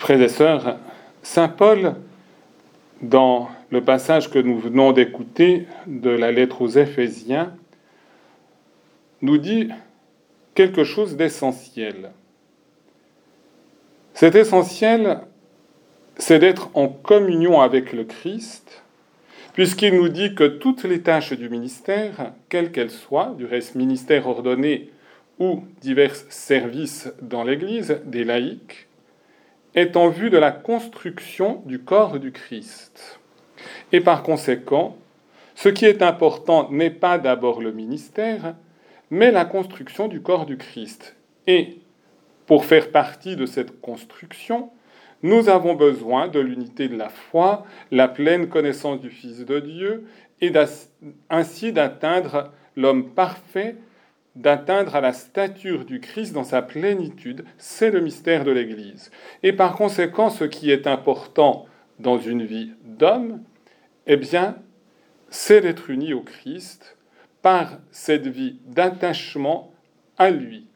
Frères et sœurs, Saint Paul, dans le passage que nous venons d'écouter de la lettre aux Éphésiens, nous dit quelque chose d'essentiel. Cet essentiel, c'est d'être en communion avec le Christ, puisqu'il nous dit que toutes les tâches du ministère, quelles qu'elles soient, du reste ministère ordonné ou divers services dans l'Église, des laïcs, est en vue de la construction du corps du Christ. Et par conséquent, ce qui est important n'est pas d'abord le ministère, mais la construction du corps du Christ. Et pour faire partie de cette construction, nous avons besoin de l'unité de la foi, la pleine connaissance du Fils de Dieu, et ainsi d'atteindre l'homme parfait, d'atteindre à la stature du Christ dans sa plénitude. C'est le mystère de l'Église. Et par conséquent, ce qui est important dans une vie d'homme, eh bien, c'est d'être uni au Christ par cette vie d'attachement à lui.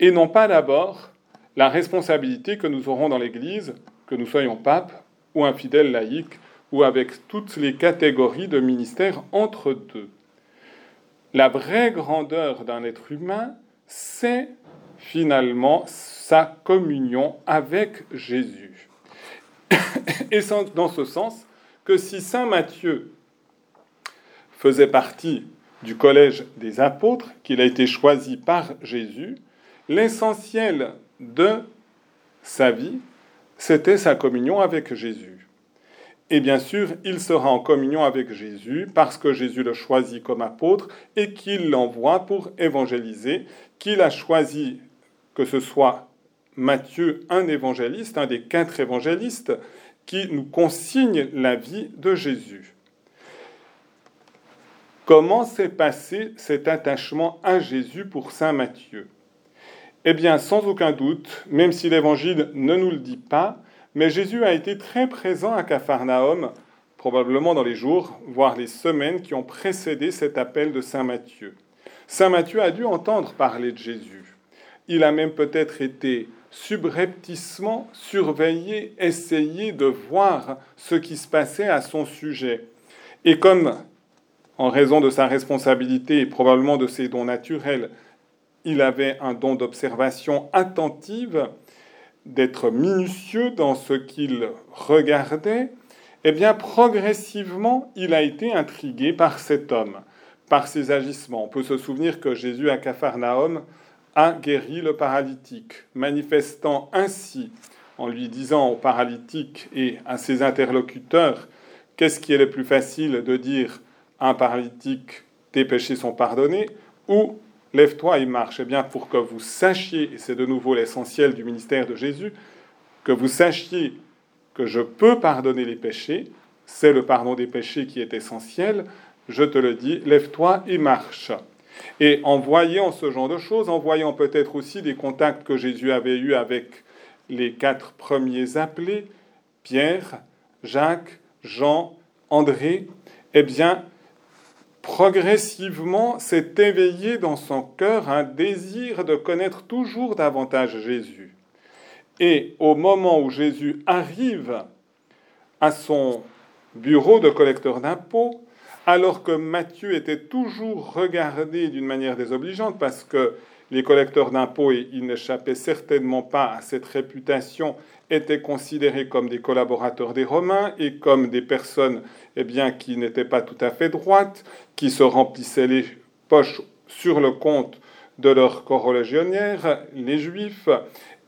Et non pas d'abord la responsabilité que nous aurons dans l'Église, que nous soyons pape ou un fidèle laïque, ou avec toutes les catégories de ministères entre deux. La vraie grandeur d'un être humain, c'est finalement sa communion avec Jésus. Et c'est dans ce sens que si Saint Matthieu faisait partie du collège des apôtres, qu'il a été choisi par Jésus, l'essentiel de sa vie, c'était sa communion avec Jésus. Et bien sûr, il sera en communion avec Jésus parce que Jésus le choisit comme apôtre et qu'il l'envoie pour évangéliser, qu'il a choisi que ce soit Matthieu, un évangéliste, un des quatre évangélistes, qui nous consigne la vie de Jésus. Comment s'est passé cet attachement à Jésus pour Saint Matthieu? Eh bien, sans aucun doute, même si l'Évangile ne nous le dit pas, mais Jésus a été très présent à Capharnaüm, probablement dans les jours, voire les semaines qui ont précédé cet appel de Saint Matthieu. Saint Matthieu a dû entendre parler de Jésus. Il a même peut-être été subrepticement surveillé, essayé de voir ce qui se passait à son sujet. Et comme, en raison de sa responsabilité et probablement de ses dons naturels, il avait un don d'observation attentive, d'être minutieux dans ce qu'il regardait, eh bien progressivement, il a été intrigué par cet homme, par ses agissements. On peut se souvenir que Jésus à Capharnaüm a guéri le paralytique, manifestant ainsi, en lui disant au paralytique et à ses interlocuteurs, qu'est-ce qui est le plus facile de dire à un paralytique, tes péchés sont pardonnés, ou lève-toi et marche. Eh bien, pour que vous sachiez, et c'est de nouveau l'essentiel du ministère de Jésus, que vous sachiez que je peux pardonner les péchés, c'est le pardon des péchés qui est essentiel, je te le dis, lève-toi et marche. Et en voyant ce genre de choses, en voyant peut-être aussi des contacts que Jésus avait eus avec les quatre premiers appelés, Pierre, Jacques, Jean, André, eh bien, progressivement s'est éveillé dans son cœur un désir de connaître toujours davantage Jésus. Et au moment où Jésus arrive à son bureau de collecteur d'impôts, alors que Matthieu était toujours regardé d'une manière désobligeante parce que les collecteurs d'impôts, ils n'échappaient certainement pas à cette réputation, étaient considérés comme des collaborateurs des Romains et comme des personnes eh bien, qui n'étaient pas tout à fait droites, qui se remplissaient les poches sur le compte de leurs corolégionnaires, les Juifs,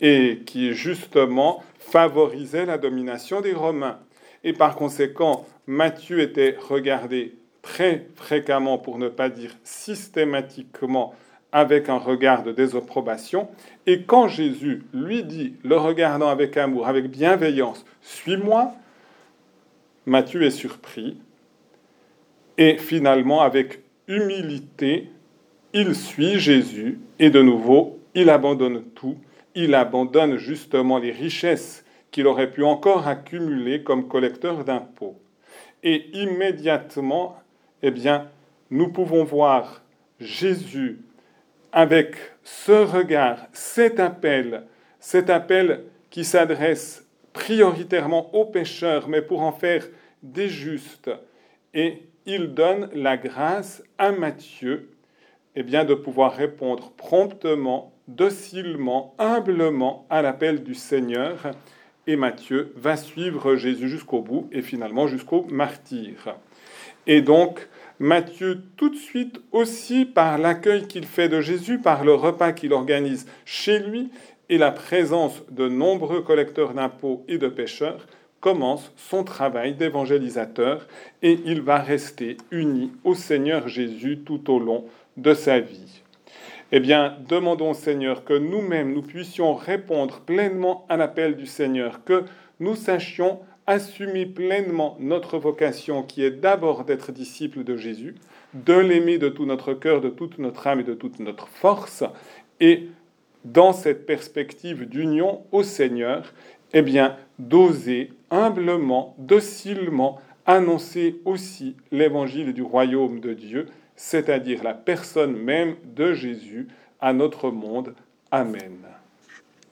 et qui justement favorisaient la domination des Romains. Et par conséquent, Matthieu était regardé très fréquemment, pour ne pas dire systématiquement, avec un regard de désapprobation. Et quand Jésus lui dit, le regardant avec amour, avec bienveillance, Suis-moi, Matthieu est surpris. Et finalement, avec humilité, il suit Jésus et de nouveau, il abandonne tout. Il abandonne justement les richesses qu'il aurait pu encore accumuler comme collecteur d'impôts. Et immédiatement, eh bien, nous pouvons voir Jésus avec ce regard, cet appel, cet appel qui s'adresse prioritairement aux pécheurs, mais pour en faire des justes. Et il donne la grâce à Matthieu eh bien, de pouvoir répondre promptement, docilement, humblement à l'appel du Seigneur. Et Matthieu va suivre Jésus jusqu'au bout et finalement jusqu'au martyr. Et donc, Matthieu, tout de suite aussi par l'accueil qu'il fait de Jésus, par le repas qu'il organise chez lui et la présence de nombreux collecteurs d'impôts et de pêcheurs, commence son travail d'évangélisateur et il va rester uni au Seigneur Jésus tout au long de sa vie. Eh bien, demandons au Seigneur que nous-mêmes, nous puissions répondre pleinement à l'appel du Seigneur, que nous sachions assumer pleinement notre vocation qui est d'abord d'être disciples de Jésus, de l'aimer de tout notre cœur, de toute notre âme et de toute notre force, et dans cette perspective d'union au Seigneur, eh bien, d'oser humblement, docilement annoncer aussi l'évangile du royaume de Dieu, c'est-à-dire la personne même de Jésus à notre monde. Amen.